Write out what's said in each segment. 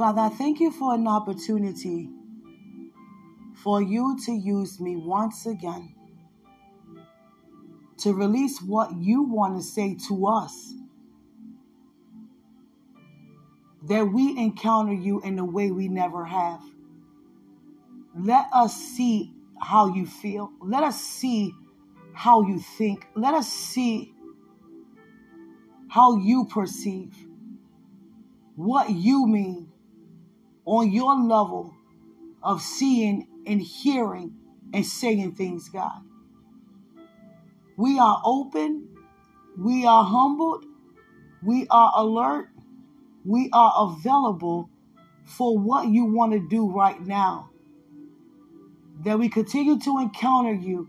Father, I thank you for an opportunity for you to use me once again to release what you want to say to us. That we encounter you in a way we never have. Let us see how you feel. Let us see how you think. Let us see how you perceive, what you mean on your level of seeing and hearing and saying things, God. We are open, we are humbled, we are alert, we are available for what you want to do right now. That we continue to encounter you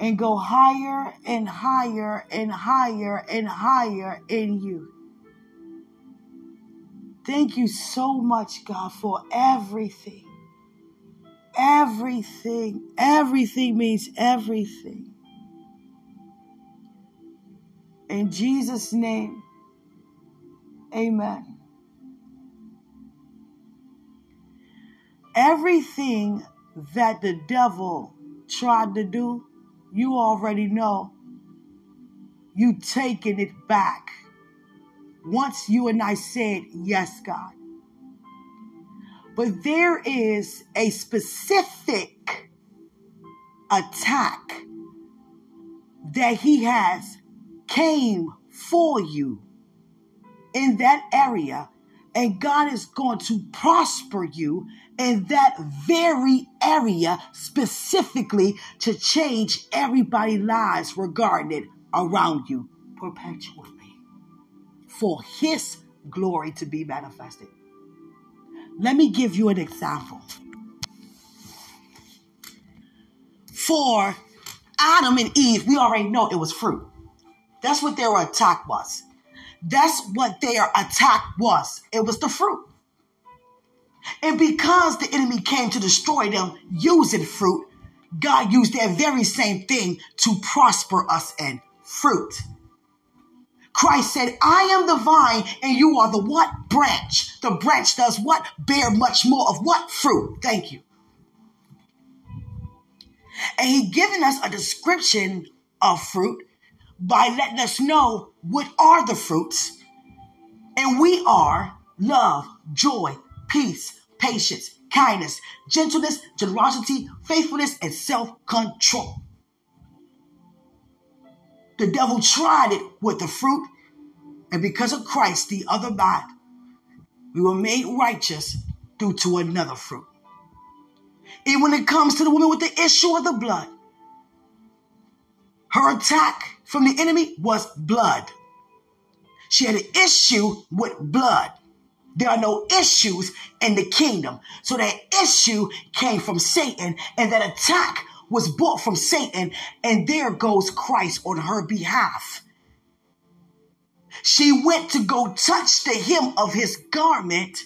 and go higher and higher and higher and higher in you. Thank you so much, God, for everything. Everything. Everything means everything. In Jesus' name, amen. Everything that the devil tried to do, you already know. You taking it back. Once you and I said, Yes, God. But there is a specific attack that he has came for you in that area, and God is going to prosper you in that very area specifically to change everybody's lives regarding it around you perpetually for His glory to be manifested. Let me give you an example. For Adam and Eve, we already know it was fruit. That's what their attack was. That's what their attack was. It was the fruit. And because the enemy came to destroy them using fruit, God used that very same thing to prosper us in fruit. Christ said, I am the vine and you are the what? Branch. The branch does what? Bear much more of what? Fruit. Thank you. And he given us a description of fruit by letting us know what are the fruits. And we are love, joy, peace, patience, kindness, gentleness, generosity, faithfulness, and self control. The devil tried it with the fruit, and because of Christ, the other body, we were made righteous due to another fruit. And when it comes to the woman with the issue of the blood, her attack from the enemy was blood. She had an issue with blood. There are no issues in the kingdom. So that issue came from Satan and that attack was bought from Satan. And there goes Christ on her behalf. She went to go touch the hem of his garment.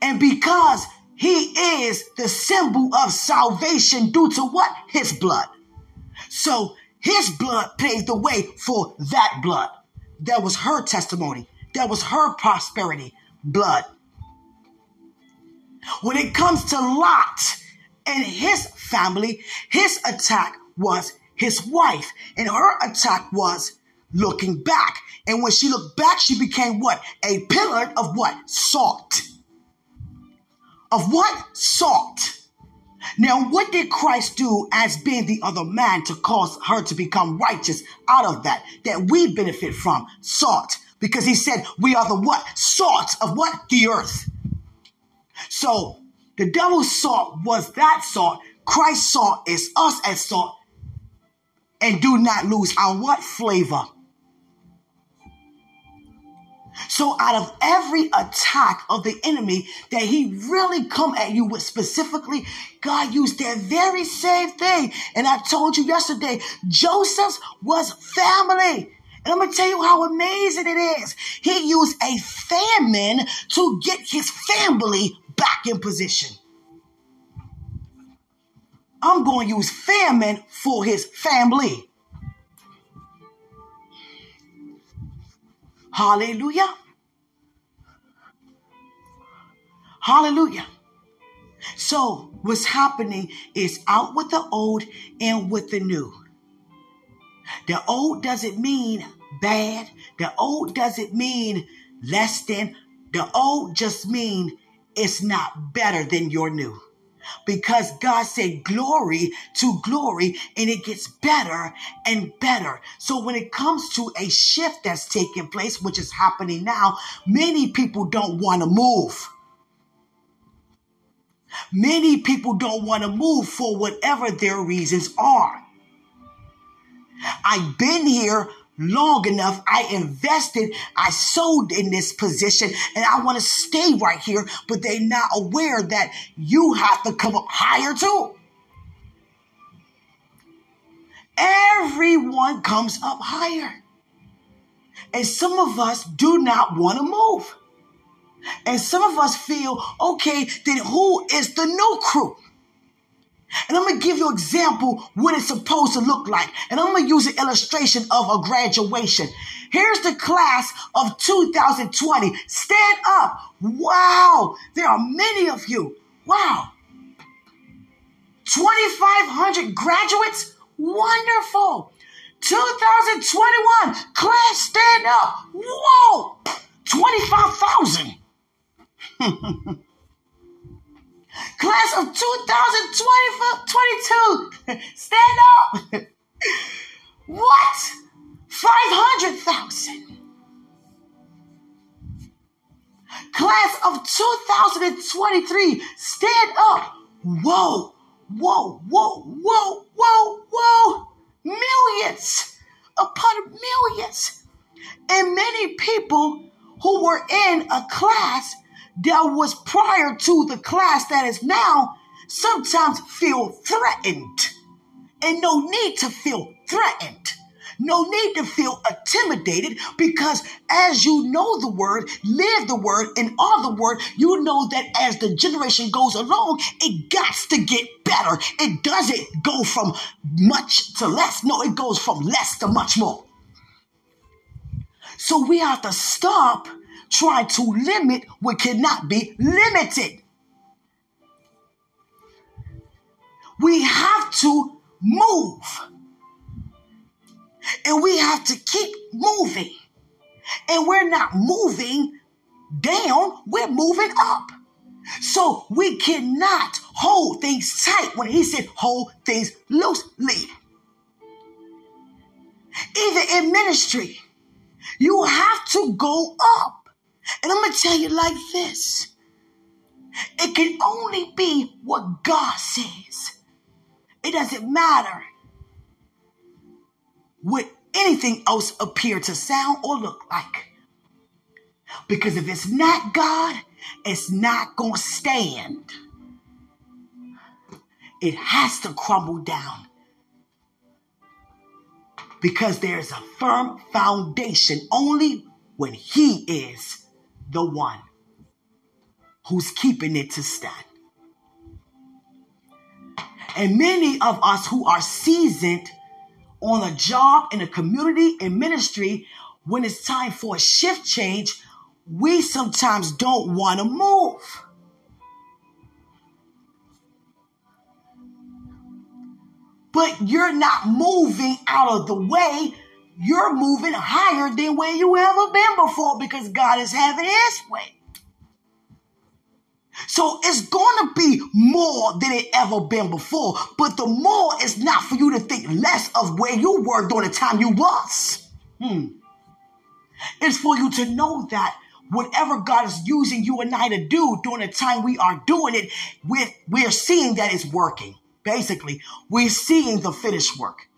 And because he is the symbol of salvation due to what? His blood. So his blood paved the way for that blood. That was her testimony. That was her prosperity blood. When it comes to Lot and his family, his attack was his wife, and her attack was looking back. And when she looked back, she became what? A pillar of what? Salt. Of what? Salt. Now, what did Christ do as being the other man to cause her to become righteous out of that, that we benefit from? Salt. Because he said we are the what? Salt of what? The earth. So the devil's salt was that salt. Christ's salt is us as salt. And do not lose our what? Flavor. So out of every attack of the enemy that he really come at you with specifically, God used that very same thing. And I told you yesterday, Joseph was family. And I'm going to tell you how amazing it is. He used a famine to get his family back in position. I'm going to use famine for his family. Hallelujah. Hallelujah. So, what's happening is out with the old and with the new. The old doesn't mean bad. The old doesn't mean less than. The old just mean it's not better than your new. Because God said glory to glory and it gets better and better. So when it comes to a shift that's taking place, which is happening now, many people don't want to move. Many people don't want to move for whatever their reasons are. I've been here long enough. I invested, I sold in this position, and I want to stay right here, but they're not aware that you have to come up higher too. Everyone comes up higher. And some of us do not want to move. And some of us feel, okay, then who is the new crew? And I'm to give you an example what it's supposed to look like. And I'm to use an illustration of a graduation. Here's the class of 2020. Stand up. Wow. There are many of you. Wow. 2,500 graduates. Wonderful. 2021 class stand up. Whoa. 25,000. Class of 2022, stand up. what? 500,000. Class of 2023, stand up. Whoa, whoa, whoa, whoa, whoa, whoa. Millions upon millions. And many people who were in a class that was prior to the class that is now sometimes feel threatened. And no need to feel threatened. No need to feel intimidated because as you know the word, live the word, and are the word, you know that as the generation goes along, it got to get better. It doesn't go from much to less. No, it goes from less to much more. So we have to stop trying to limit what cannot be limited. We have to move. And we have to keep moving. And we're not moving down, we're moving up. So we cannot hold things tight when he said hold things loosely. Even in ministry, you have to go up. And I'm going to tell you like this it can only be what God says. It doesn't matter what anything else appear to sound or look like. Because if it's not God, it's not going to stand. It has to crumble down. Because there's a firm foundation only when He is the one who's keeping it to stand. And many of us who are seasoned on a job in a community in ministry, when it's time for a shift change, we sometimes don't want to move. But you're not moving out of the way you're moving higher than where you ever been before because God is having his way. So it's going to be more than it ever been before. But the more is not for you to think less of where you were during the time you was. Hmm. It's for you to know that whatever God is using you and I to do during the time we are doing it, we're, we're seeing that it's working. Basically, we're seeing the finished work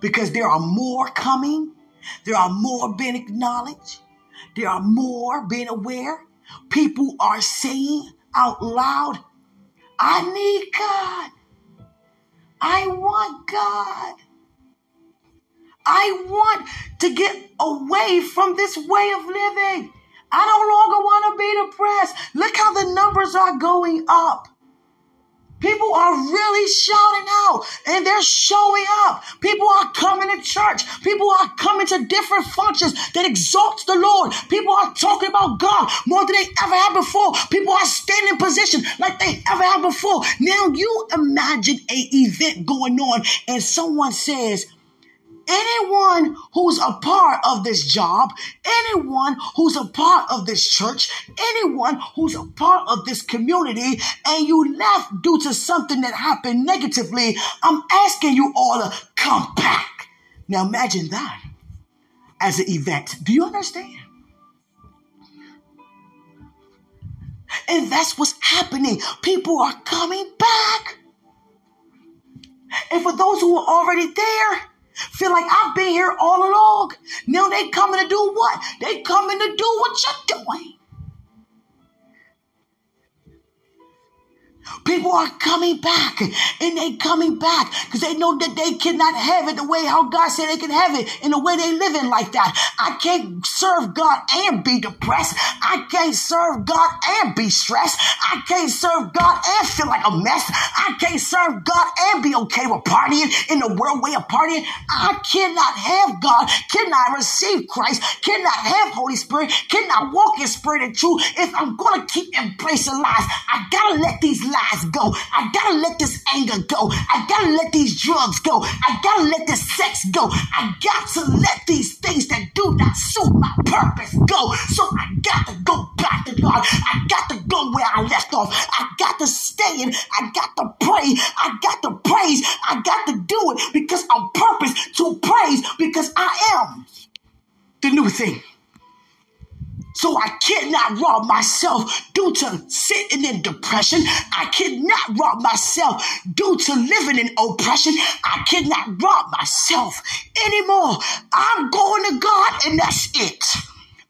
because there are more coming. There are more being acknowledged. There are more being aware. People are saying out loud, I need God. I want God. I want to get away from this way of living. I no longer want to be depressed. Look how the numbers are going up. People are really shouting out and they're showing up. People are coming to church. People are coming to different functions that exalt the Lord. People are talking about God more than they ever had before. People are standing in position like they ever had before. Now you imagine a event going on and someone says, anyone who's a part of this job, anyone who's a part of this church, anyone who's a part of this community, and you left due to something that happened negatively, I'm asking you all to come back. Now imagine that as an event. Do you understand? And that's what's happening. People are coming back. And for those who are already there, Feel like I've been here all along. Now they coming to do what? They coming to do what you're doing. People are coming back and they coming back because they know that they cannot have it the way how God said they can have it in the way they live in like that. I can't serve God and be depressed. I can't serve God and be stressed. I can't serve God and feel like a mess. I can't serve God and be okay with partying in the world way of partying. I cannot have God, cannot receive Christ, cannot have Holy Spirit, cannot walk in spirit and truth if I'm going to keep embracing lies. I got to let these lies go. I gotta let this anger go. I gotta let these drugs go. I gotta let this sex go. I got to let these things that do not suit my purpose go. So I got to go back to God. I got to go where I left off. I got to stay in. I got to pray. I got to praise. I got to do it because I'm purpose to praise because I am the new thing. So I cannot rob myself due to sitting in depression. I cannot rob myself due to living in oppression. I cannot rob myself anymore. I'm going to God and that's it.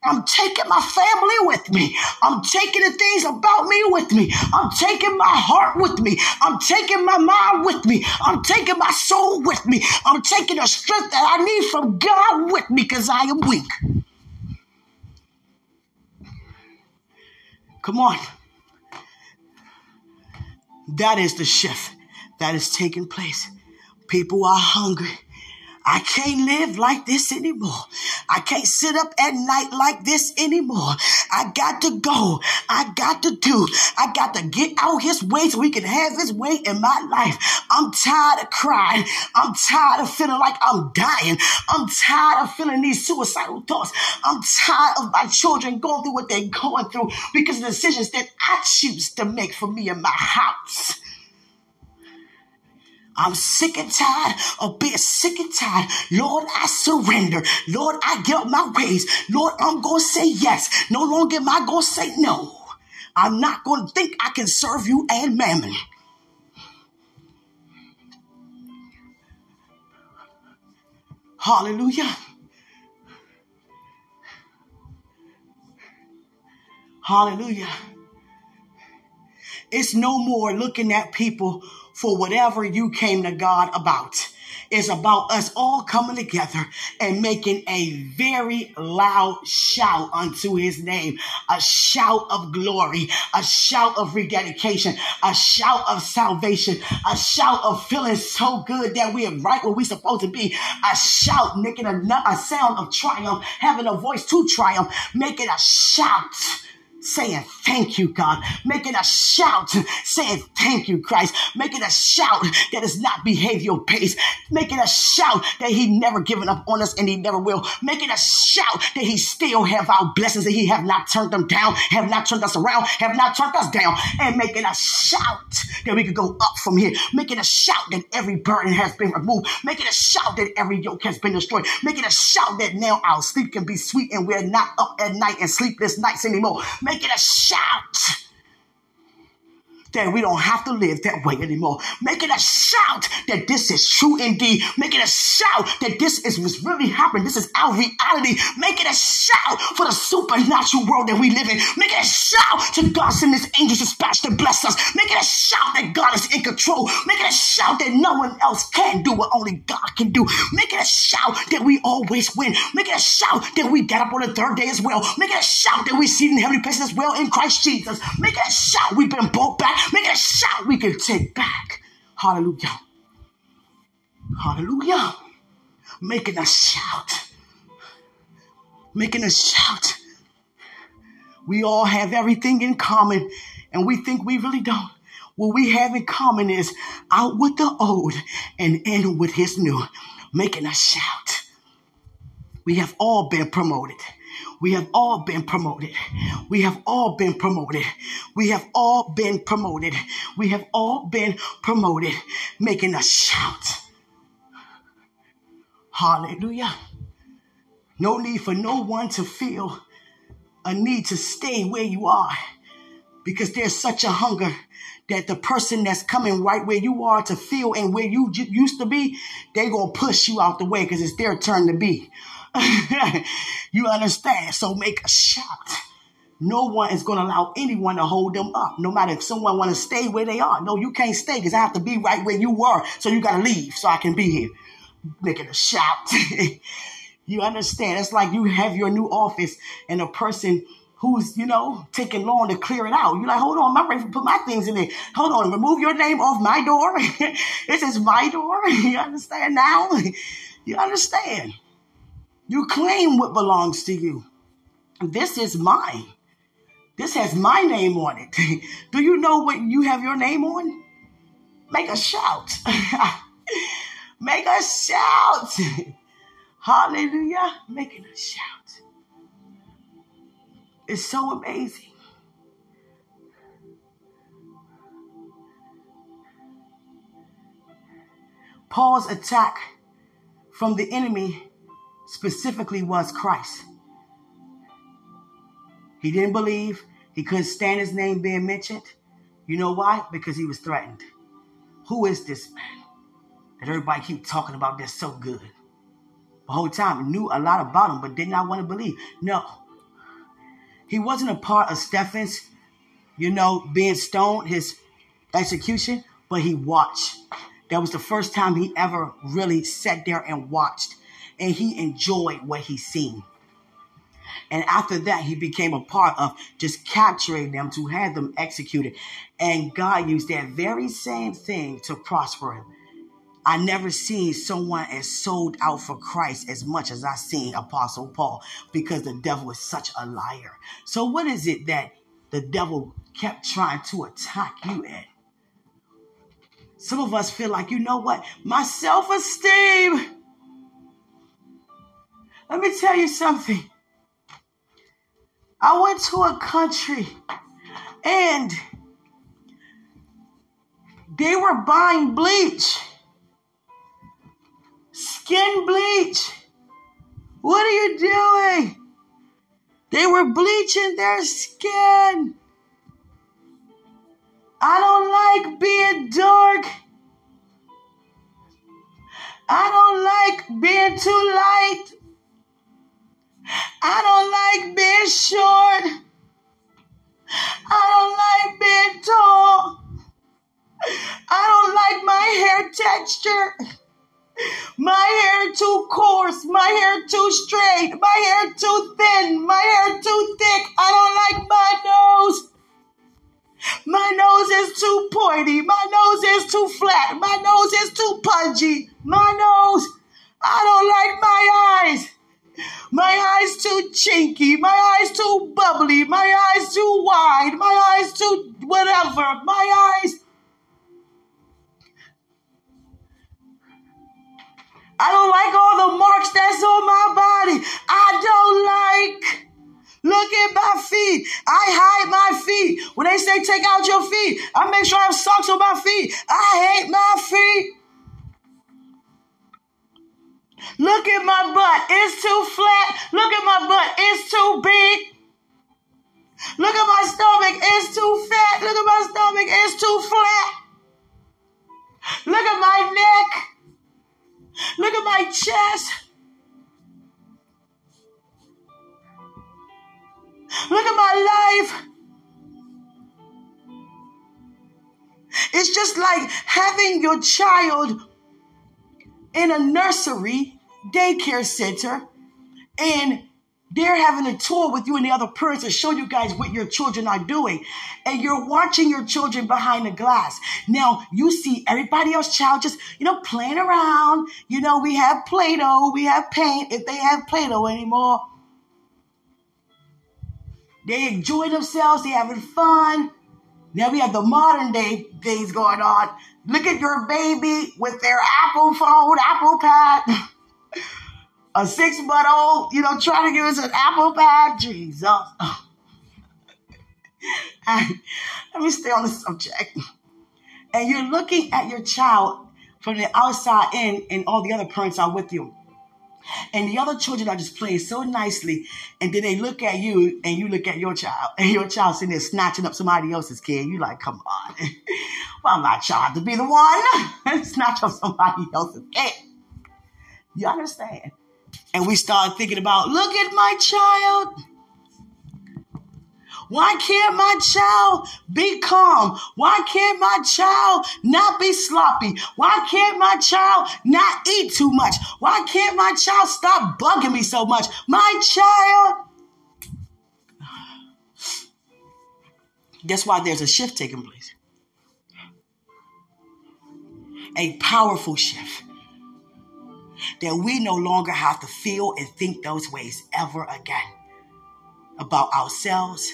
I'm taking my family with me. I'm taking the things about me with me. I'm taking my heart with me. I'm taking my mind with me. I'm taking my soul with me. I'm taking the strength that I need from God with me because I am weak. Come on. That is the shift that is taking place. People are hungry. I can't live like this anymore. I can't sit up at night like this anymore. I got to go. I got to do. I got to get out his way so he can have his way in my life. I'm tired of crying. I'm tired of feeling like I'm dying. I'm tired of feeling these suicidal thoughts. I'm tired of my children going through what they're going through because of the decisions that I choose to make for me in my house. I'm sick and tired of being sick and tired. Lord, I surrender. Lord, I give up my ways. Lord, I'm going to say yes. No longer am I going to say no. I'm not going to think I can serve you and mammon. Hallelujah. Hallelujah. It's no more looking at people for whatever you came to God about. It's about us all coming together and making a very loud shout unto his name, a shout of glory, a shout of rededication, a shout of salvation, a shout of feeling so good that we are right where we're supposed to be, a shout making a, a sound of triumph, having a voice to triumph, making a shout saying thank you, God, making a shout, saying thank you, Christ, making a shout that is not behavioral based, making a shout that He never given up on us and He never will, making a shout that He still have our blessings and He have not turned them down, have not turned us around, have not turned us down, and making a shout that we could go up from here, making a shout that every burden has been removed, making a shout that every yoke has been destroyed, making a shout that now our sleep can be sweet and we're not up at night and sleepless nights anymore. Making a shout that we don't have to live that way anymore. Making a shout that this is true indeed. Making a shout that this is what's really happening. This is our reality. Making a shout for the supernatural world that we live in. Making a shout to God send his angels dispatched to bless us. Making a shout that God is in control. Making a shout that no one else can do what only God can do. Making a shout that we always win. Making a shout that we get up on the third day as well. Making a shout that we see in heavenly places as well in Christ Jesus. Making a shout we've been brought back Make a shout we can take back. Hallelujah. Hallelujah. Making a shout. Making a shout. We all have everything in common, and we think we really don't. What we have in common is out with the old and in with his new, making a shout. We have all been promoted. We have all been promoted. We have all been promoted. We have all been promoted. We have all been promoted, making a shout. Hallelujah. No need for no one to feel a need to stay where you are because there's such a hunger that the person that's coming right where you are to feel and where you used to be, they're gonna push you out the way because it's their turn to be. you understand? So make a shot. No one is going to allow anyone to hold them up, no matter if someone want to stay where they are. No, you can't stay because I have to be right where you were. So you got to leave so I can be here. Making a shout. you understand? It's like you have your new office and a person who's, you know, taking long to clear it out. You're like, hold on, I'm ready to put my things in there. Hold on, remove your name off my door. this is my door. You understand now? You understand? You claim what belongs to you. This is mine. This has my name on it. Do you know what you have your name on? Make a shout. Make a shout. Hallelujah. Making a shout. It's so amazing. Paul's attack from the enemy specifically was Christ. He didn't believe. He couldn't stand his name being mentioned. You know why? Because he was threatened. Who is this man that everybody keep talking about that's so good? The whole time knew a lot about him, but did not want to believe. No, he wasn't a part of Stephen's, you know, being stoned, his execution, but he watched. That was the first time he ever really sat there and watched, and he enjoyed what he seen. And after that, he became a part of just capturing them to have them executed. And God used that very same thing to prosper him. I never seen someone as sold out for Christ as much as I seen Apostle Paul because the devil is such a liar. So what is it that the devil kept trying to attack you at? Some of us feel like, you know what? My self-esteem. Let me tell you something. I went to a country and they were buying bleach Skin bleach. What are you doing? They were bleaching their skin. I don't like being dark. I don't like being too light. Like being short. I don't like being tall. I don't like my hair texture. My hair too coarse, my hair too straight, my hair too thin, my hair too thick. I don't like my nose. My nose is too pointy, my nose is too flat, my nose is too pudgy. My nose, I don't like my eyes. My eyes too chinky, my eyes too bubbly, my eyes too wide, my eyes too whatever, my eyes I don't like all the marks that's on my body. I don't like. Look at my feet. I hide my feet. When they say take out your feet, I make sure I have socks on my feet. I hate my feet. Look at my butt. It's too flat. Look at my butt. It's too big. Look at my stomach. It's too fat. Look at my stomach. It's too flat. Look at my neck. Look at my chest. Look at my life. It's just like having your child in a nursery, daycare center, and They're having a tour with you and the other parents to show you guys what your children are doing. And you're watching your children behind the glass. Now you see everybody else child just, you know, playing around. You know, we have Play-Doh, we have paint, if they have Play-Doh anymore. They enjoy themselves, they having fun. Now we have the modern day things going on. Look at your baby with their Apple phone, Apple Pad. a six month old, you know, trying to give us an apple pie. Jesus. let me stay on the subject. And you're looking at your child from the outside in, and all the other parents are with you. And the other children are just playing so nicely. And then they look at you and you look at your child. And your child sitting there snatching up somebody else's kid. You like, come on. well, not trying to be the one. Snatch up somebody else's kid. You understand? and we start thinking about, look at my child. Why can't my child be calm? Why can't my child not be sloppy? Why can't my child not eat too much? Why can't my child stop bugging me so much? My child. Guess why there's a shift taking place? A powerful shift that we no longer have to feel and think those ways ever again about ourselves,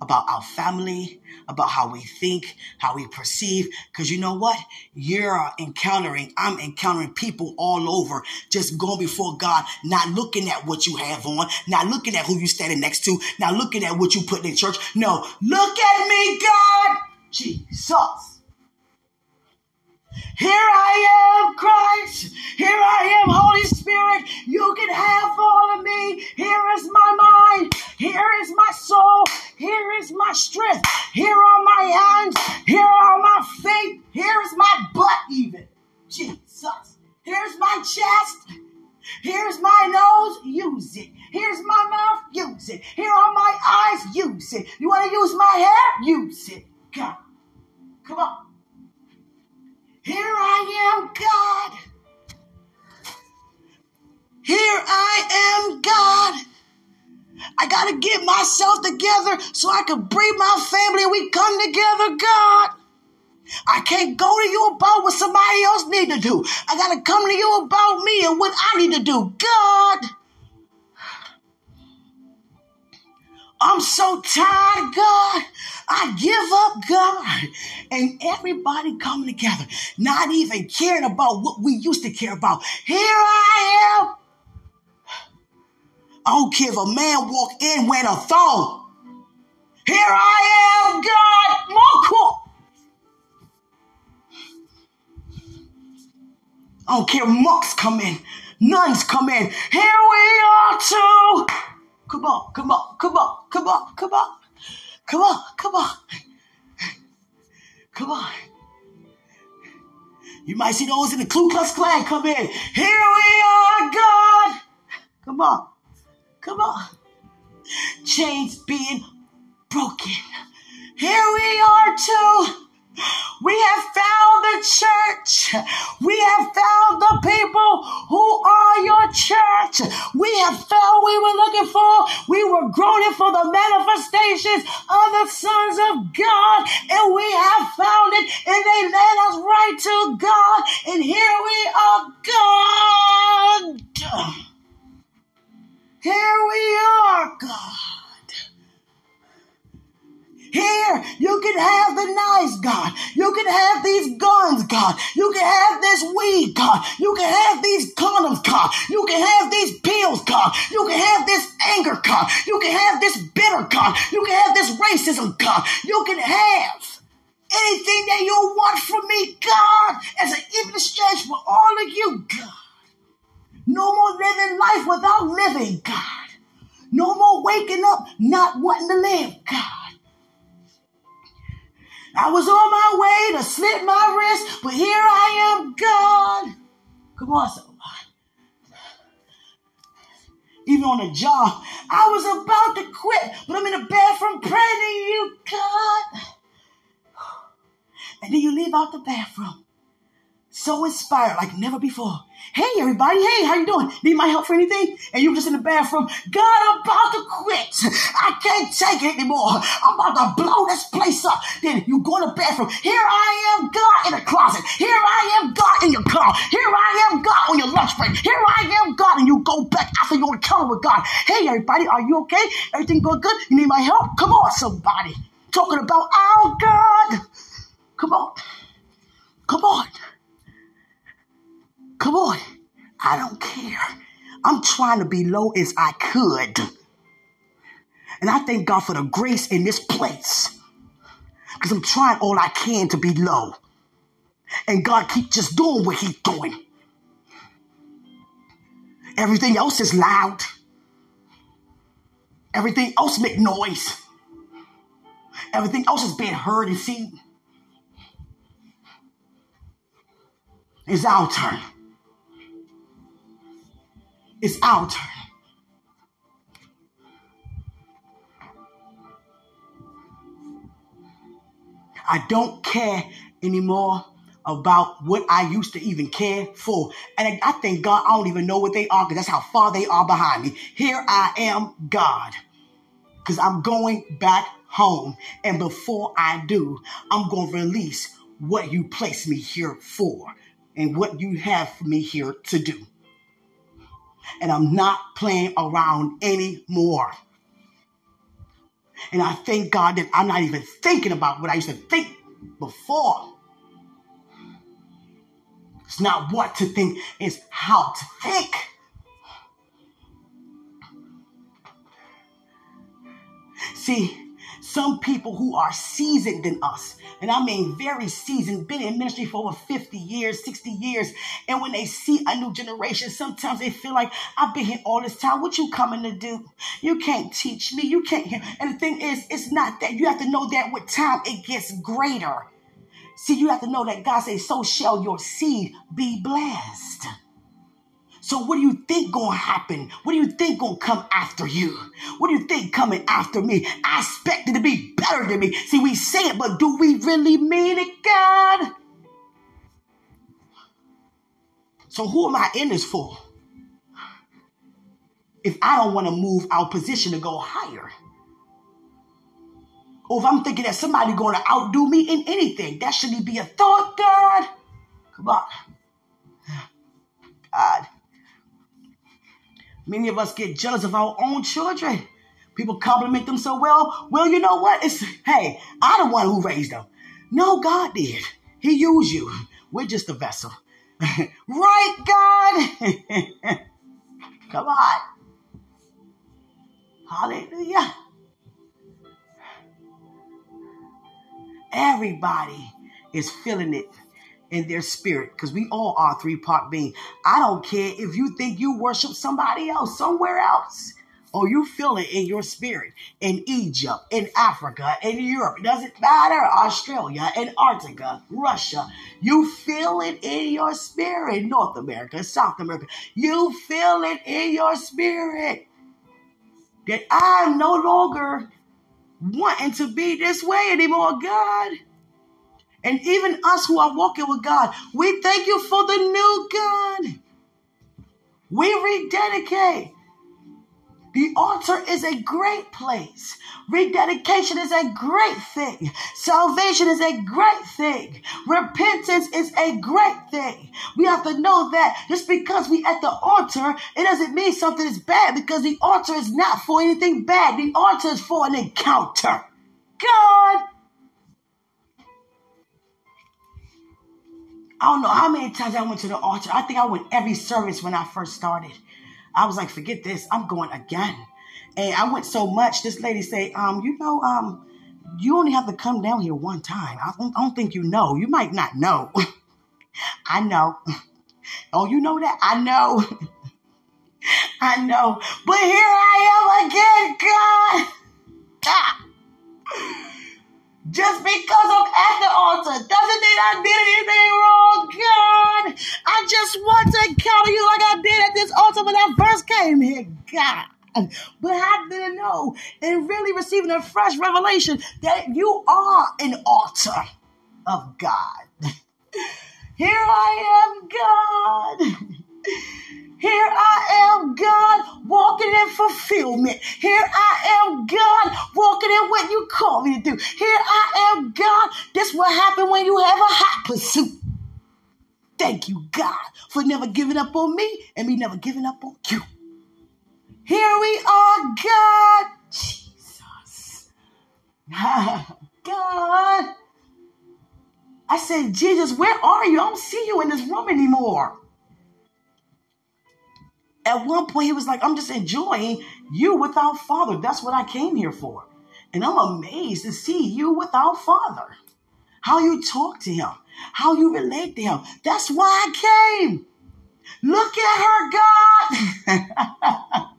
about our family, about how we think, how we perceive. Because you know what? You're encountering, I'm encountering people all over just going before God, not looking at what you have on, not looking at who you're standing next to, not looking at what you put in church. No, look at me, God! Jesus. Here I am, Christ. Here I am, Holy Spirit. You can have all of me. Here is my mind. Here is my soul. Here is my strength. Here are my hands. Here are my feet. Here is my butt, even. Jesus. Here's my chest. Here's my nose. Use it. Here's my mouth. Use it. Here are my eyes. Use it. You want to use my hair? Use it. Come. Come on. Here I am, God. Here I am, God. I got to get myself together so I can bring my family and we come together, God. I can't go to you about what somebody else need to do. I got to come to you about me and what I need to do. God. I'm so tired, God. I give up, God. And everybody coming together, not even caring about what we used to care about. Here I am. I don't care if a man walk in wearing a thong. Here I am, God. More I don't care monks come in, nuns come in. Here we are too. Come on, come on, come on, come on, come on. Come on, come on. Come on. You might see those in the Ku Klux Klan come in. Here we are, God. Come on. Come on. Chains being broken. Here we are too. We have found the church. We have found the people who are your church. We have found we were looking for. We were groaning for the manifestations of the sons of God, and we have found it, and they led us right to God, and here we are, God. These guns, God. You can have this weed, God. You can have these condoms, God. You can have these pills, God. You can have this anger, God. You can have this bitter, God. You can have this racism, God. You can have anything that you want from me, God, as an even exchange for all of you, God. No more living life without living, God. No more waking up not wanting to live, God. I was on my way to slit my wrist, but here I am, God. Come on, somebody. Even on the job, I was about to quit, but I'm in the bathroom praying to you, God. And then you leave out the bathroom. So inspired like never before. Hey everybody, hey, how you doing? Need my help for anything? And you were just in the bathroom. God, I'm about to quit. I can't take it anymore. I'm about to blow this place up. Then you go in the bathroom. Here I am, God, in the closet. Here I am, God, in your car. Here I am, God, on your lunch break. Here I am, God, and you go back after your encounter with God. Hey everybody, are you okay? Everything going good? You need my help? Come on, somebody. Talking about our God. Come on. Come on. Come on. I don't care. I'm trying to be low as I could. And I thank God for the grace in this place. Because I'm trying all I can to be low. And God keep just doing what he's doing. Everything else is loud. Everything else make noise. Everything else is being heard and seen. It's our turn. It's our turn. I don't care anymore about what I used to even care for. And I, thank God I don't even know what they are because that's how far they are behind me. Here I am, God, because I'm going back home. And before I do, I'm going to release what you placed me here for and what you have me here to do. And I'm not playing around anymore. And I thank God that I'm not even thinking about what I used to think before. It's not what to think, it's how to think. See, some people who are seasoned than us, and I mean very seasoned, been in ministry for over 50 years, 60 years, and when they see a new generation, sometimes they feel like, I've been here all this time. What you coming to do? You can't teach me. You can't. And the thing is, it's not that. You have to know that with time, it gets greater. See, you have to know that God says, so shall your seed be blessed. So what do you think gonna happen? What do you think gonna come after you? What do you think coming after me? I expect it to be better than me. See, we say it, but do we really mean it, God? So who am I in this for? If I don't want to move our position to go higher. Or if I'm thinking that somebody going to outdo me in anything, that shouldn't be a thought, God. Come on. God. Many of us get jealous of our own children. People compliment them so well. Well, you know what? It's hey, I'm the one who raised them. No, God did. He used you. We're just a vessel. right, God? Come on. Hallelujah. Everybody is feeling it in their spirit because we all are three part being. I don't care if you think you worship somebody else somewhere else or you feel it in your spirit in Egypt, in Africa, in Europe. It doesn't matter. Australia, Antarctica, Russia. You feel it in your spirit. North America, South America. You feel it in your spirit that I'm no longer wanting to be this way anymore, God. And even us who are walking with God, we thank you for the new God. We rededicate. The altar is a great place. Rededication is a great thing. Salvation is a great thing. Repentance is a great thing. We have to know that just because we at the altar, it doesn't mean something is bad because the altar is not for anything bad. The altar is for an encounter. God I don't know how many times I went to the altar. I think I went every service when I first started. I was like, forget this, I'm going again. And I went so much. This lady say, um, you know, um, you only have to come down here one time. I don't, I don't think you know. You might not know. I know. Oh, you know that? I know. I know. But here I am again, God. Ah. Just because I'm at the altar doesn't mean I did anything wrong, God. I just want to encounter you like I did at this altar when I first came here, God. But I didn't know and really receiving a fresh revelation that you are an altar of God. Here I am, God. Here I am, God, walking in fulfillment. Here I am, God, walking in what you call me to do. Here I am, God. This will happen when you have a hot pursuit. Thank you, God, for never giving up on me and me never giving up on you. Here we are, God. Jesus. God. I said, Jesus, where are you? I don't see you in this room anymore. At one point, he was like, I'm just enjoying you without Father. That's what I came here for. And I'm amazed to see you without Father. How you talk to him, how you relate to him. That's why I came. Look at her, God.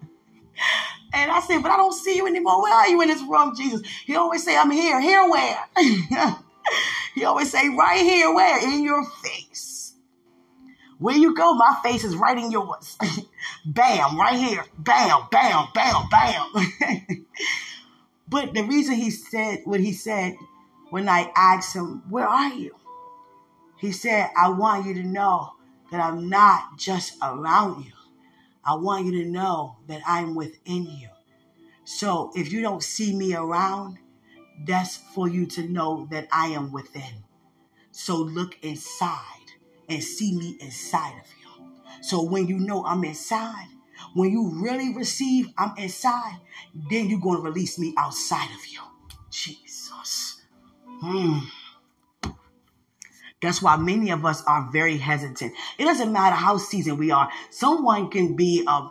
and I said, but I don't see you anymore. Where are you in this room, Jesus? He always say, I'm here. Here where? he always say, right here, where? In your face. Where you go, my face is right in yours. bam, right here. Bam, bam, bam, bam. but the reason he said what he said when I asked him, Where are you? He said, I want you to know that I'm not just around you. I want you to know that I'm within you. So if you don't see me around, that's for you to know that I am within. So look inside and see me inside of you. So when you know I'm inside, when you really receive I'm inside, then you're going to release me outside of you. Jesus. Hmm. That's why many of us are very hesitant. It doesn't matter how seasoned we are. Someone can be a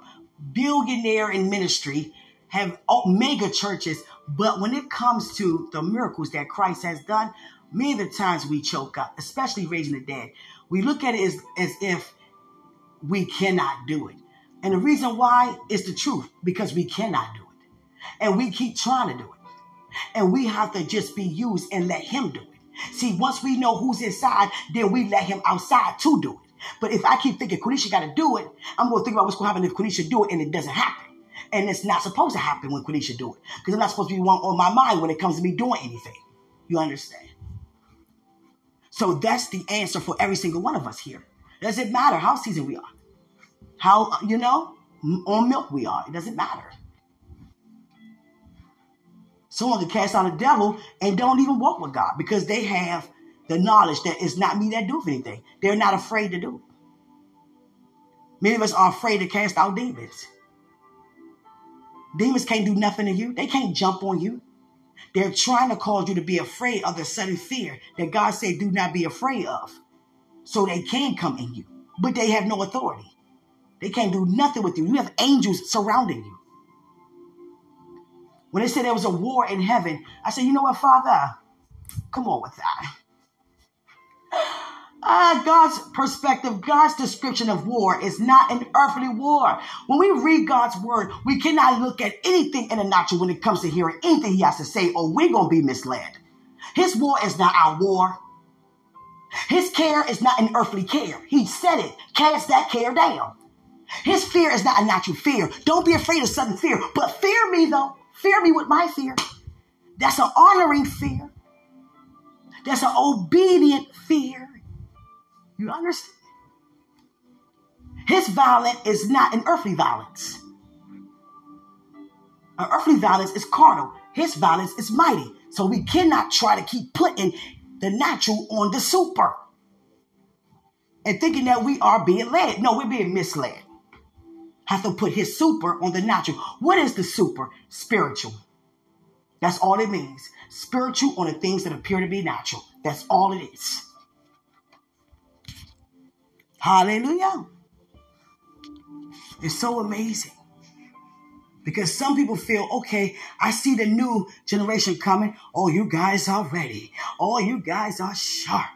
billionaire in ministry, have mega churches, but when it comes to the miracles that Christ has done, many of the times we choke up, especially raising the dead we look at it as, as if we cannot do it. And the reason why is the truth, because we cannot do it. And we keep trying to do it. And we have to just be used and let him do it. See, once we know who's inside, then we let him outside to do it. But if I keep thinking Quenisha got to do it, I'm going to think about what's going to happen if Quenisha do it and it doesn't happen. And it's not supposed to happen when Quenisha do it. Because I'm not supposed to be one on my mind when it comes to me doing anything. You understand? So that's the answer for every single one of us here. Does it matter how seasoned we are? How, you know, on milk we are. It doesn't matter. Someone can cast out a devil and don't even walk with God because they have the knowledge that it's not me that do anything. They're not afraid to do it. Many of us are afraid to cast out demons. Demons can't do nothing to you. They can't jump on you. They're trying to cause you to be afraid of the sudden fear that God said, do not be afraid of. So they can come in you, but they have no authority. They can't do nothing with you. You have angels surrounding you. When they said there was a war in heaven, I said, you know what, Father? Come on with that. Uh, God's perspective, God's description of war is not an earthly war. When we read God's word, we cannot look at anything in the natural when it comes to hearing anything he has to say, or we're going to be misled. His war is not our war. His care is not an earthly care. He said it. Cast that care down. His fear is not a natural fear. Don't be afraid of sudden fear, but fear me though. Fear me with my fear. That's an honoring fear. That's an obedient fear. You understand? His violence is not an earthly violence. An earthly violence is carnal. His violence is mighty. So we cannot try to keep putting the natural on the super and thinking that we are being led. No, we're being misled. Have to put his super on the natural. What is the super? Spiritual. That's all it means. Spiritual on the things that appear to be natural. That's all it is. Hallelujah. It's so amazing. Because some people feel, okay, I see the new generation coming. Oh, you guys are ready. Oh, you guys are sharp.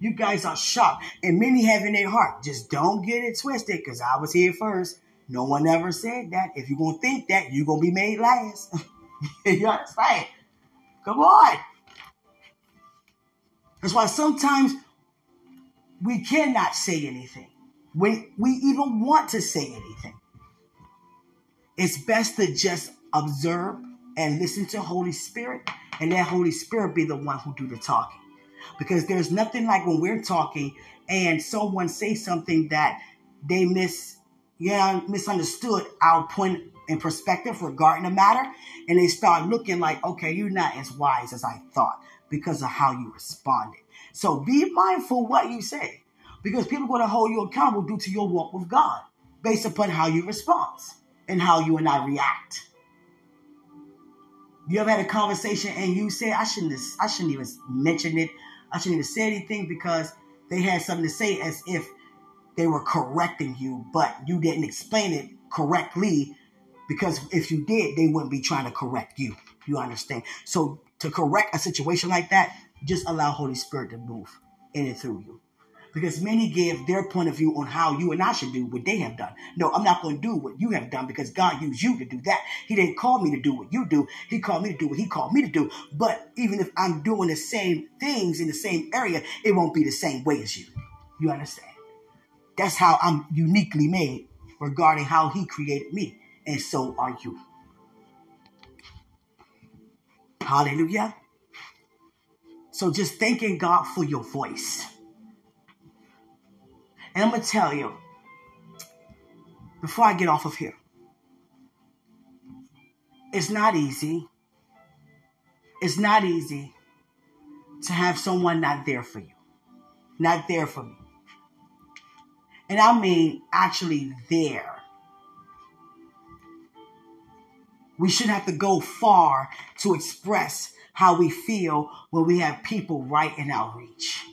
You guys are sharp. And many have in their heart, just don't get it twisted because I was here first. No one ever said that. If you're going to think that, you're going to be made last. you understand? Come on. That's why sometimes we cannot say anything when we even want to say anything. It's best to just observe and listen to Holy Spirit and let Holy Spirit be the one who do the talking. Because there's nothing like when we're talking and someone say something that they miss, yeah, misunderstood our point in perspective regarding the matter, and they start looking like, okay, you're not as wise as I thought because of how you responded. So be mindful what you say, because people are going to hold you accountable due to your walk with God, based upon how you respond and how you and I react. You ever had a conversation and you say, I shouldn't I shouldn't even mention it. I shouldn't even say anything because they had something to say as if they were correcting you, but you didn't explain it correctly because if you did, they wouldn't be trying to correct you. You understand? So to correct a situation like that, just allow Holy Spirit to move in and through you because many give their point of view on how you and I should do what they have done. No, I'm not going to do what you have done because God used you to do that. He didn't call me to do what you do. He called me to do what he called me to do. But even if I'm doing the same things in the same area, it won't be the same way as you. You understand? That's how I'm uniquely made regarding how he created me. And so are you. Hallelujah. So just thanking God for your voice. And I'm going to tell you, before I get off of here, it's not easy. It's not easy to have someone not there for you, not there for me. And I mean actually there. We shouldn't have to go far to express how we feel when we have people right in our reach.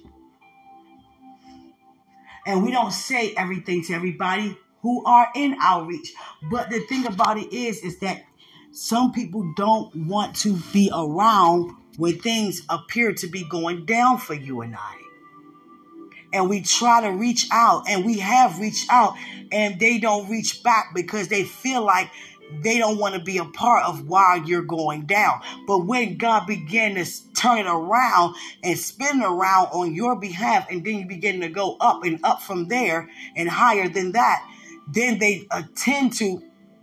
And we don't say everything to everybody who are in outreach. But the thing about it is, is that some people don't want to be around when things appear to be going down for you and I. And we try to reach out, and we have reached out, and they don't reach back because they feel like they don't want to be a part of why you're going down. But when God began to turn it around and spin around on your behalf, and then you begin to go up and up from there and higher than that, then they uh, tend to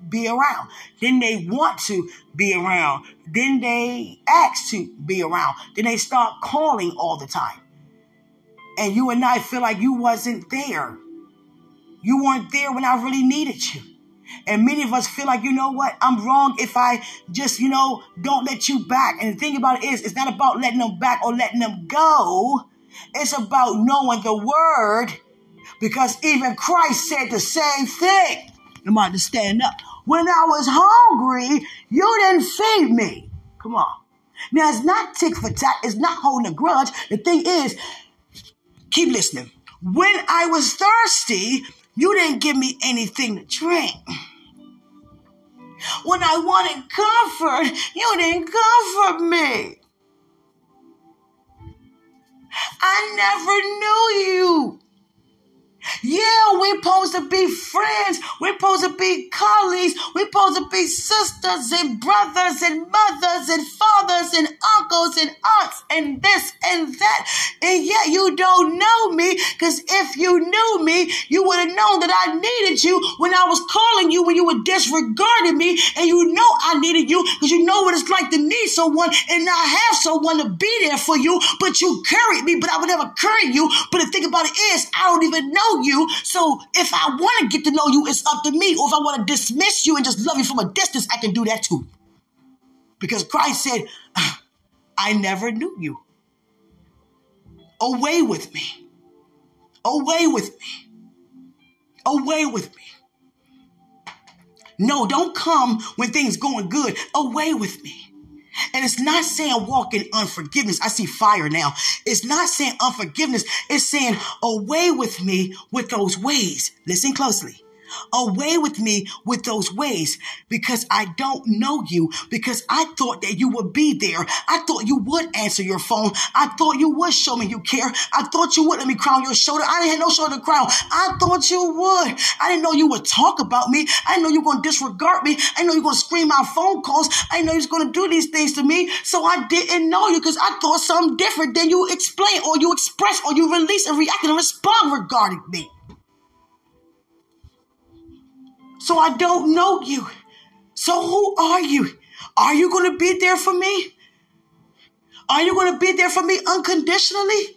be around. Then they want to be around. Then they ask to be around. Then they start calling all the time. And you and I feel like you wasn't there. You weren't there when I really needed you. And many of us feel like, you know what, I'm wrong if I just, you know, don't let you back. And the thing about it is, it's not about letting them back or letting them go. It's about knowing the word because even Christ said the same thing. I'm about to stand up. When I was hungry, you didn't feed me. Come on. Now, it's not tick for tat. It's not holding a grudge. The thing is, keep listening. When I was thirsty, you didn't give me anything to drink. When I wanted comfort, you didn't comfort me. I never knew you. Yeah, we're supposed to be friends. We're supposed to be colleagues. We're supposed to be sisters and brothers and mothers and fathers and uncles and aunts and this and that. And yet you don't know me because if you knew me, you would have known that I needed you when I was calling you when you were disregarding me. And you know I needed you because you know what it's like to need someone and not have someone to be there for you. But you carried me, but I would never carry you. But the thing about it is, I don't even know you. So if I want to get to know you, it's up to me. Or if I want to dismiss you and just love you from a distance, I can do that too. Because Christ said, ah, I never knew you. Away with me. Away with me. Away with me. No, don't come when things going good. Away with me. And it's not saying walk in unforgiveness. I see fire now. It's not saying unforgiveness. It's saying away with me with those ways. Listen closely away with me with those ways because I don't know you because I thought that you would be there. I thought you would answer your phone. I thought you would show me you care. I thought you would let me crown your shoulder. I didn't have no shoulder to crown. I thought you would. I didn't know you would talk about me. I didn't know you were going to disregard me. I didn't know you were going to scream my phone calls. I didn't know you was going to do these things to me. So I didn't know you because I thought something different than you explain or you express or you release and react and respond regarding me. So I don't know you. So who are you? Are you going to be there for me? Are you going to be there for me unconditionally?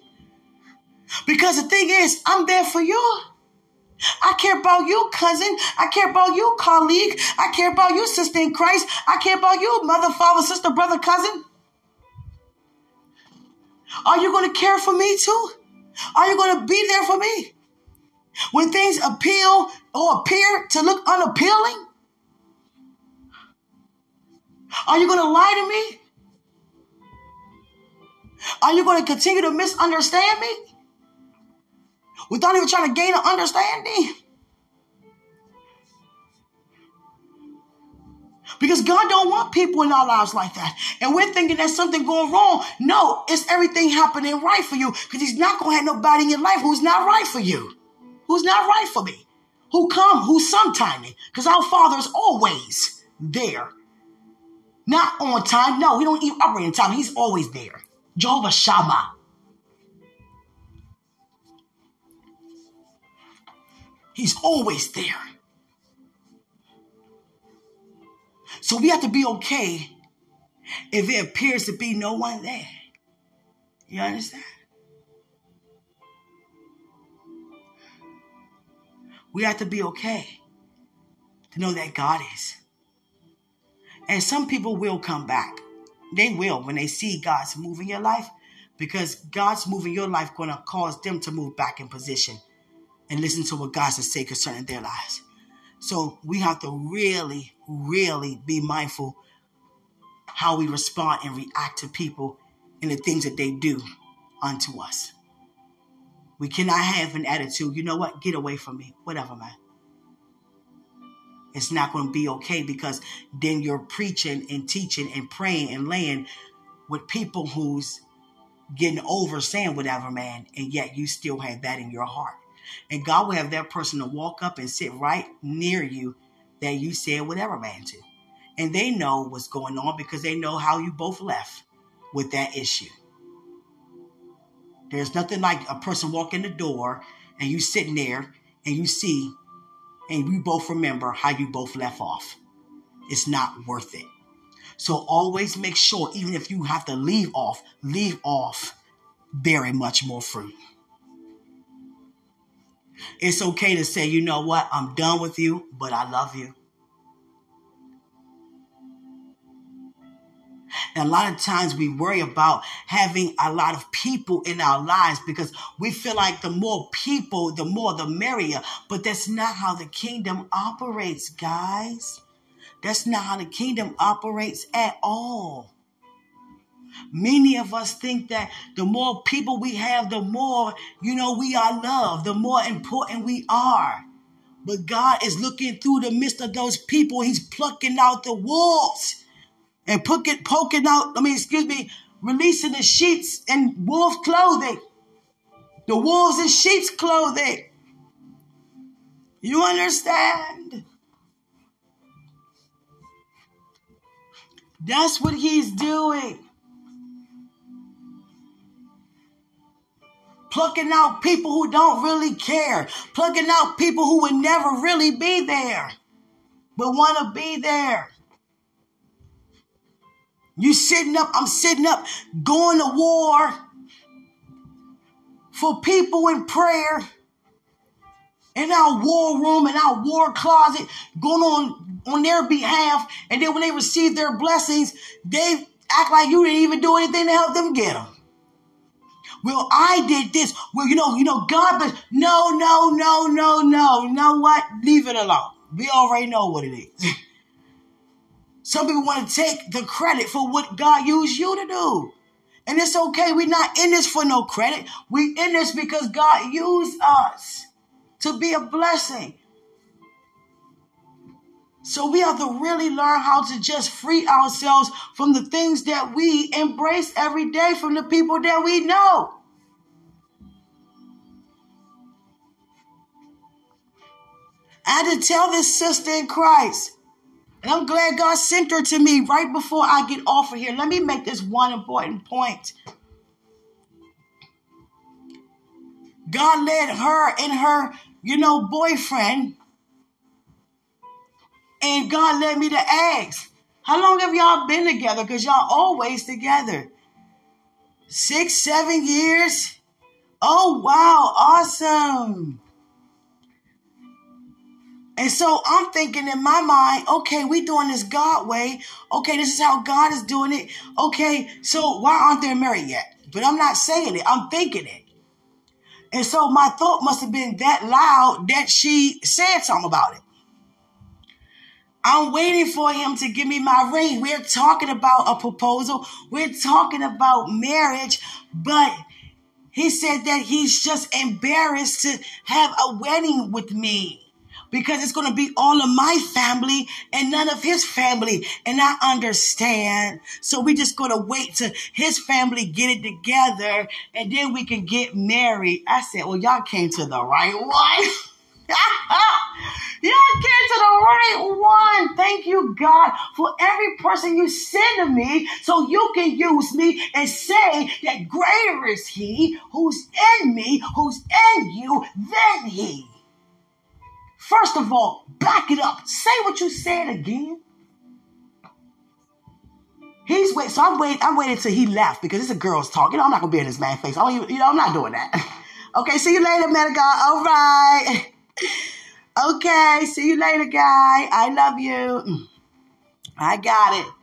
Because the thing is, I'm there for you. I care about you, cousin. I care about you, colleague. I care about you, sister in Christ. I care about you, mother, father, sister, brother, cousin. Are you going to care for me too? Are you going to be there for me? When things appeal or appear to look unappealing? Are you going to lie to me? Are you going to continue to misunderstand me? Without even trying to gain an understanding? Because God don't want people in our lives like that. And we're thinking there's something going wrong. No, it's everything happening right for you. Because he's not going to have nobody in your life who's not right for you. Who's not right for me. Who come, who's sometiming. Because our Father is always there. Not on time. No, he don't even operate in time. He's always there. Jehovah Shammah. He's always there. So we have to be okay if it appears to be no one there. You understand? We have to be okay to know that God is. And some people will come back. They will when they see God's move in your life because God's move in your life going to cause them to move back in position and listen to what God has to say concerning their lives. So we have to really, really be mindful how we respond and react to people and the things that they do unto us. We cannot have an attitude, you know what, get away from me, whatever, man. It's not going to be okay because then you're preaching and teaching and praying and laying with people who's getting over saying whatever, man, and yet you still have that in your heart. And God will have that person to walk up and sit right near you that you said whatever man to. And they know what's going on because they know how you both left with that issue. There's nothing like a person walking the door and you sitting there and you see and you both remember how you both left off. It's not worth it. So always make sure, even if you have to leave off, leave off very much more fruit. It's okay to say, you know what, I'm done with you, but I love you. And a lot of times we worry about having a lot of people in our lives because we feel like the more people, the more the merrier. But that's not how the kingdom operates, guys. That's not how the kingdom operates at all. Many of us think that the more people we have, the more, you know, we are loved, the more important we are. But God is looking through the midst of those people. He's plucking out the wolves and poking, poking out, I mean, excuse me, releasing the sheets and wolf clothing. The wolves in sheep's clothing. You understand? That's what he's doing. plucking out people who don't really care, plucking out people who would never really be there, but want to be there. You sitting up, I'm sitting up, going to war for people in prayer in our war room, in our war closet, going on on their behalf. And then when they receive their blessings, they act like you didn't even do anything to help them get them. Well, I did this. Well, you know, you know, God, but no, no, no, no, no. You know what? Leave it alone. We already know what it is. Some people want to take the credit for what God used you to do. And it's okay. We're not in this for no credit. We in this because God used us to be a blessing. So we have to really learn how to just free ourselves from the things that we embrace every day from the people that we know. I had to tell this sister in Christ. And I'm glad God sent her to me right before I get off of here. Let me make this one important point. God led her and her, you know, boyfriend and God led me to ask, how long have y'all been together? Because y'all always together. Six, seven years. Oh, wow. Awesome. And so I'm thinking in my mind, okay, we doing this God way. Okay, this is how God is doing it. Okay, so why aren't they married yet? But I'm not saying it. I'm thinking it. And so my thought must have been that loud that she said something about it. I'm waiting for him to give me my ring. We're talking about a proposal. We're talking about marriage, but he said that he's just embarrassed to have a wedding with me because it's going to be all of my family and none of his family. And I understand. So we just going to wait till his family get it together and then we can get married. I said, well, y'all came to the right one. Y'all came to the right one. Thank you, God, for every person you send to me so you can use me and say that greater is he who's in me, who's in you, than he. First of all, back it up. Say what you said again. He's wait. So I'm waiting. I'm waiting till he left because it's a girl's talk. You know, I'm not gonna be in this man face. I don't even, you know, I'm not doing that. okay. See you later, man God. All right. okay. See you later, guy. I love you. Mm. I got it.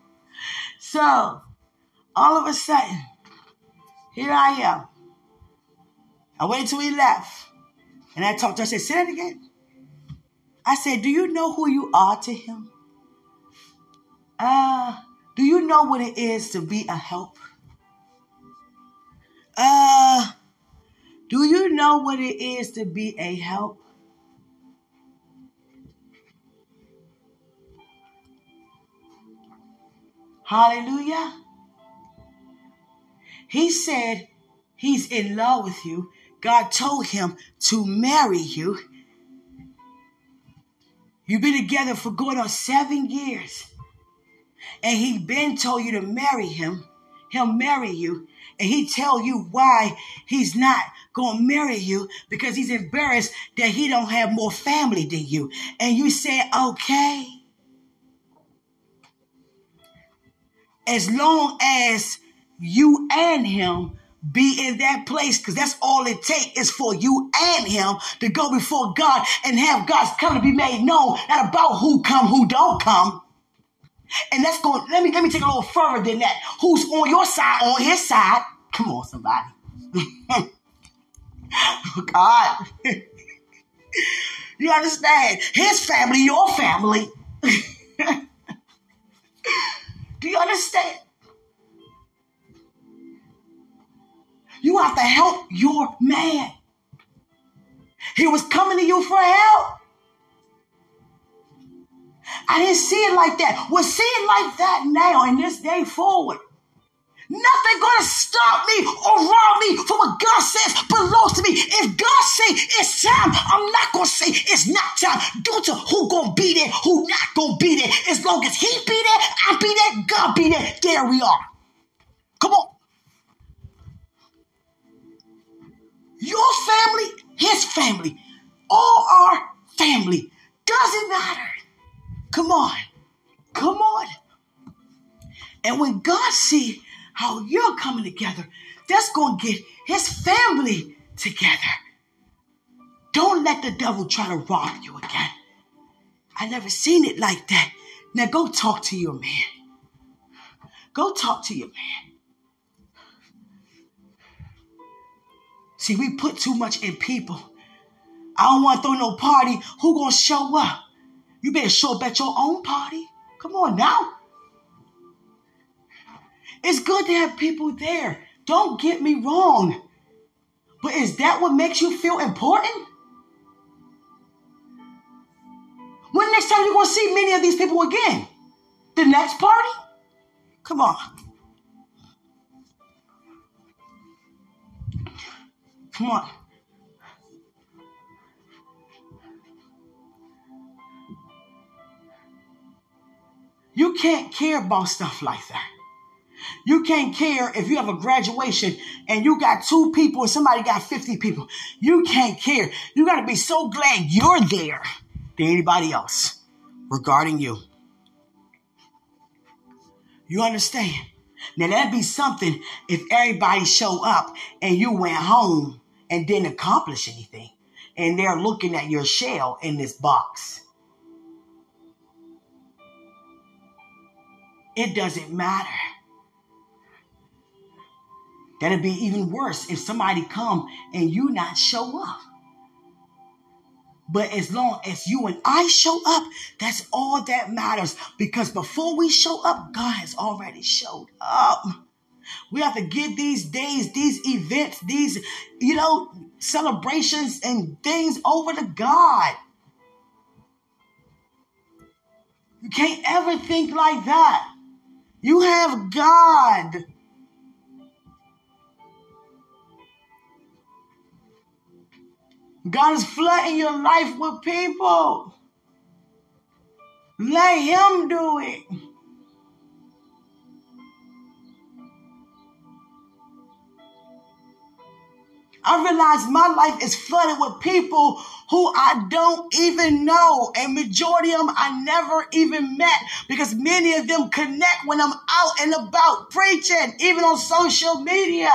So, all of a sudden, here I am. I waited till he left, and I talked to her. I said, "Say that again." I said, Do you know who you are to him? Uh, do you know what it is to be a help? Uh, do you know what it is to be a help? Hallelujah. He said he's in love with you. God told him to marry you. You've been together for going on seven years. And he been told you to marry him. He'll marry you. And he tell you why he's not going to marry you because he's embarrassed that he don't have more family than you. And you say, okay. As long as you and him be in that place because that's all it takes is for you and him to go before God and have God's come to be made known, not about who come, who don't come. And let's go, let me let me take a little further than that. Who's on your side, on his side? Come on, somebody. oh God. you understand? His family, your family. Do you understand? Have to help your man. He was coming to you for help. I didn't see it like that. We'll see it like that now in this day forward. Nothing gonna stop me or rob me from what God says belongs to me. If God say it's time, I'm not gonna say it's not time. Due to who gonna be there, who not gonna be there. As long as He be there, I be there, God be there. There we are. Come on. Your family, his family, all our family. Doesn't matter. Come on. Come on. And when God see how you're coming together, that's going to get his family together. Don't let the devil try to rob you again. I never seen it like that. Now go talk to your man. Go talk to your man. See, we put too much in people. I don't want to throw no party. Who gonna show up? You better show up at your own party. Come on now. It's good to have people there. Don't get me wrong. But is that what makes you feel important? When next time you gonna see many of these people again? The next party? Come on. Come on. You can't care about stuff like that. You can't care if you have a graduation and you got two people and somebody got 50 people. You can't care. You got to be so glad you're there than anybody else regarding you. You understand? Now that'd be something if everybody show up and you went home and didn't accomplish anything. And they're looking at your shell in this box. It doesn't matter. That'd be even worse if somebody come and you not show up. But as long as you and I show up, that's all that matters. Because before we show up, God has already showed up. We have to give these days, these events, these, you know, celebrations and things over to God. You can't ever think like that. You have God. God is flooding your life with people. Let Him do it. I realize my life is flooded with people who I don't even know. And majority of them I never even met because many of them connect when I'm out and about preaching, even on social media.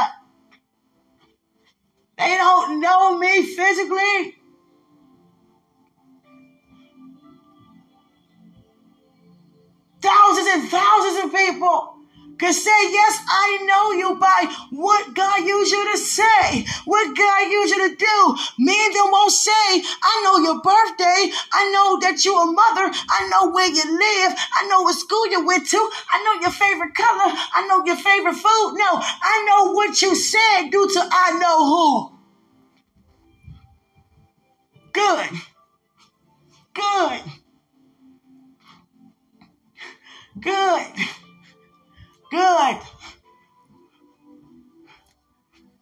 They don't know me physically. Thousands and thousands of people can say, Yes, I know you by what God used you to say, what God used you to do. Me and them won't say, I know your birthday. I know that you're a mother. I know where you live. I know what school you went to. I know your favorite color. I know your favorite food. No, I know what you said due to I know who. Good. Good. Good. Good.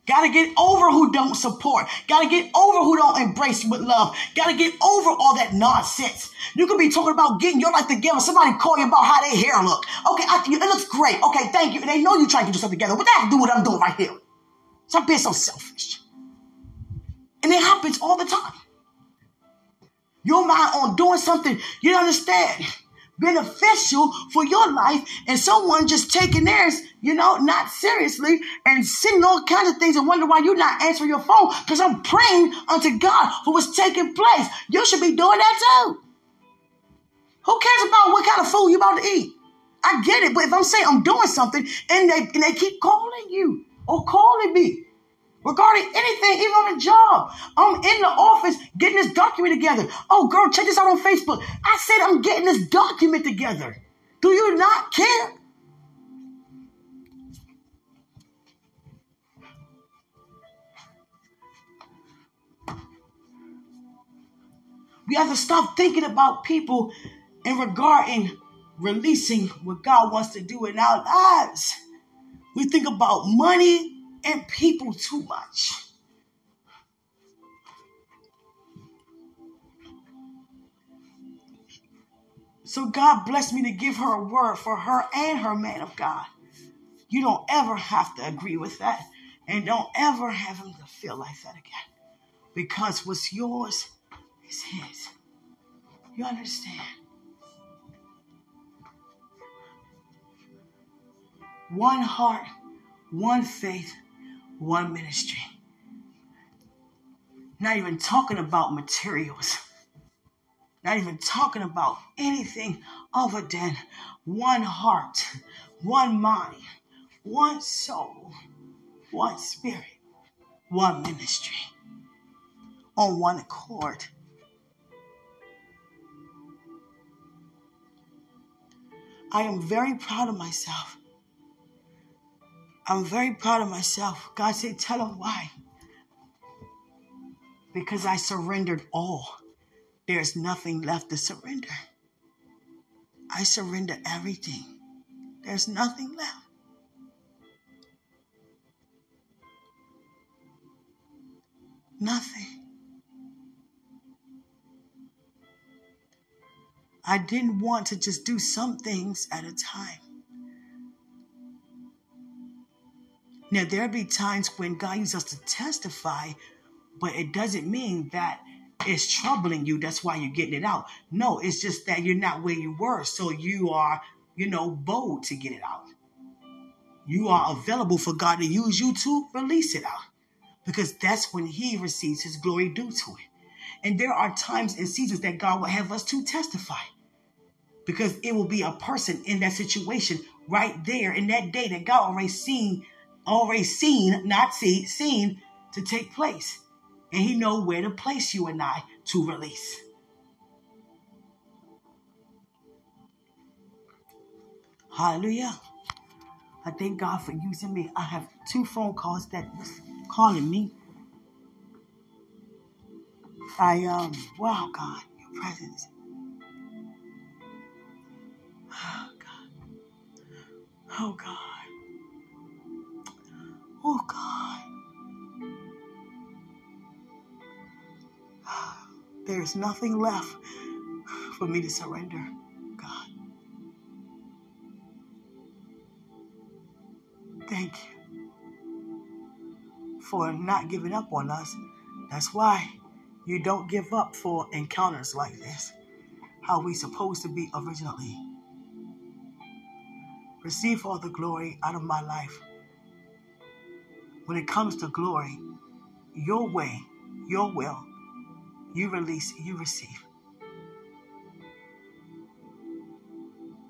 Gotta get over who don't support. Gotta get over who don't embrace you with love. Gotta get over all that nonsense. You could be talking about getting your life together. Somebody call you about how their hair look. Okay, I, it looks great. Okay, thank you. And they know you trying to get yourself together. What that do what I'm doing right here? Stop being so selfish. And it happens all the time. Your mind on doing something you don't understand beneficial for your life and someone just taking theirs, you know, not seriously and sending all kinds of things and wonder why you're not answering your phone because I'm praying unto God for what's taking place. You should be doing that too. Who cares about what kind of food you about to eat? I get it, but if I'm saying I'm doing something and they and they keep calling you or calling me, regarding anything, even on a job. I'm in the office getting this document together. Oh, girl, check this out on Facebook. I said I'm getting this document together. Do you not care? We have to stop thinking about people in regarding releasing what God wants to do in our lives. We think about money, and people too much. So God blessed me to give her a word for her and her man of God. You don't ever have to agree with that. And don't ever have him to feel like that again. Because what's yours is his. You understand? One heart, one faith, one ministry. Not even talking about materials. Not even talking about anything other than one heart, one mind, one soul, one spirit, one ministry on one accord. I am very proud of myself I'm very proud of myself. God said, Tell them why. Because I surrendered all. There's nothing left to surrender. I surrender everything. There's nothing left. Nothing. I didn't want to just do some things at a time. Now, there'll be times when God uses us to testify, but it doesn't mean that it's troubling you. That's why you're getting it out. No, it's just that you're not where you were. So you are, you know, bold to get it out. you are available for God to use you to release it out. Because that's when He receives His glory due to it. And there are times and seasons that God will have us to testify. Because it will be a person in that situation right there in that day that God already seen, already seen, not see, seen to take place. And He know where to place you and I to release. Hallelujah. I thank God for using me. I have two phone calls that was calling me. I um wow God, your presence. Oh God. Oh God. Oh God. There is nothing left for me to surrender, God. Thank you for not giving up on us. That's why you don't give up for encounters like this. How we supposed to be originally. Receive all the glory out of my life. When it comes to glory, your way, your will, you release, you receive.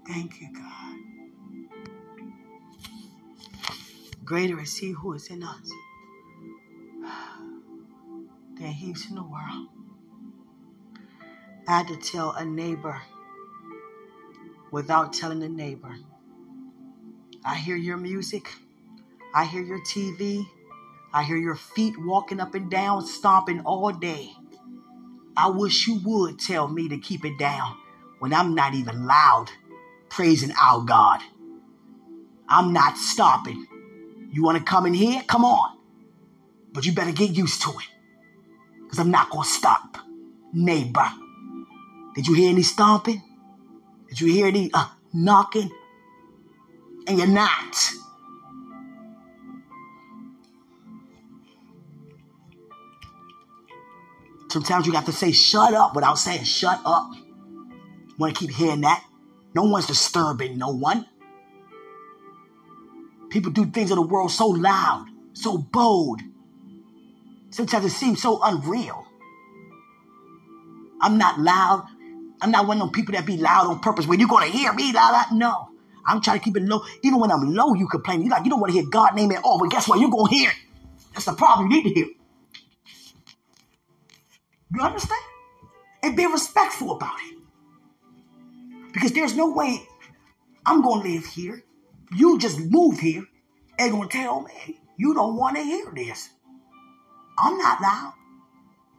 Thank you, God. Greater is He who is in us than He's in the world. I had to tell a neighbor without telling the neighbor. I hear your music. I hear your TV. I hear your feet walking up and down, stomping all day. I wish you would tell me to keep it down when I'm not even loud praising our God. I'm not stopping. You want to come in here? Come on. But you better get used to it. Because I'm not going to stop. Neighbor. Did you hear any stomping? Did you hear any uh, knocking? And you're not. Sometimes you got to say shut up without saying shut up. Want to keep hearing that? No one's disturbing no one. People do things in the world so loud, so bold. Sometimes it seems so unreal. I'm not loud. I'm not one of them people that be loud on purpose. When you're gonna hear me, la. No, I'm trying to keep it low. Even when I'm low, you complain. You like you don't want to hear God name at all, but guess what? You're gonna hear it. That's the problem. You need to hear. It. You understand? And be respectful about it. Because there's no way I'm gonna live here you just move here and gonna tell me you don't want to hear this. I'm not loud.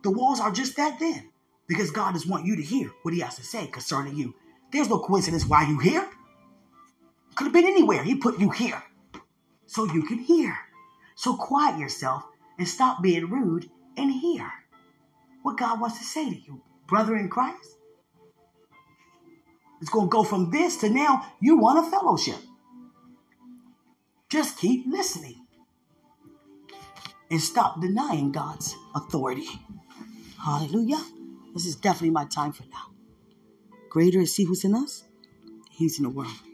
The walls are just that thin because God just want you to hear what He has to say concerning you. There's no coincidence why you here. Could have been anywhere. He put you here so you can hear. So quiet yourself and stop being rude and hear what God wants to say to you, brother in Christ. It's going to go from this to now you want a fellowship. Just keep listening and stop denying God's authority. Hallelujah. This is definitely my time for now. Greater is He who's in us, He's in the world.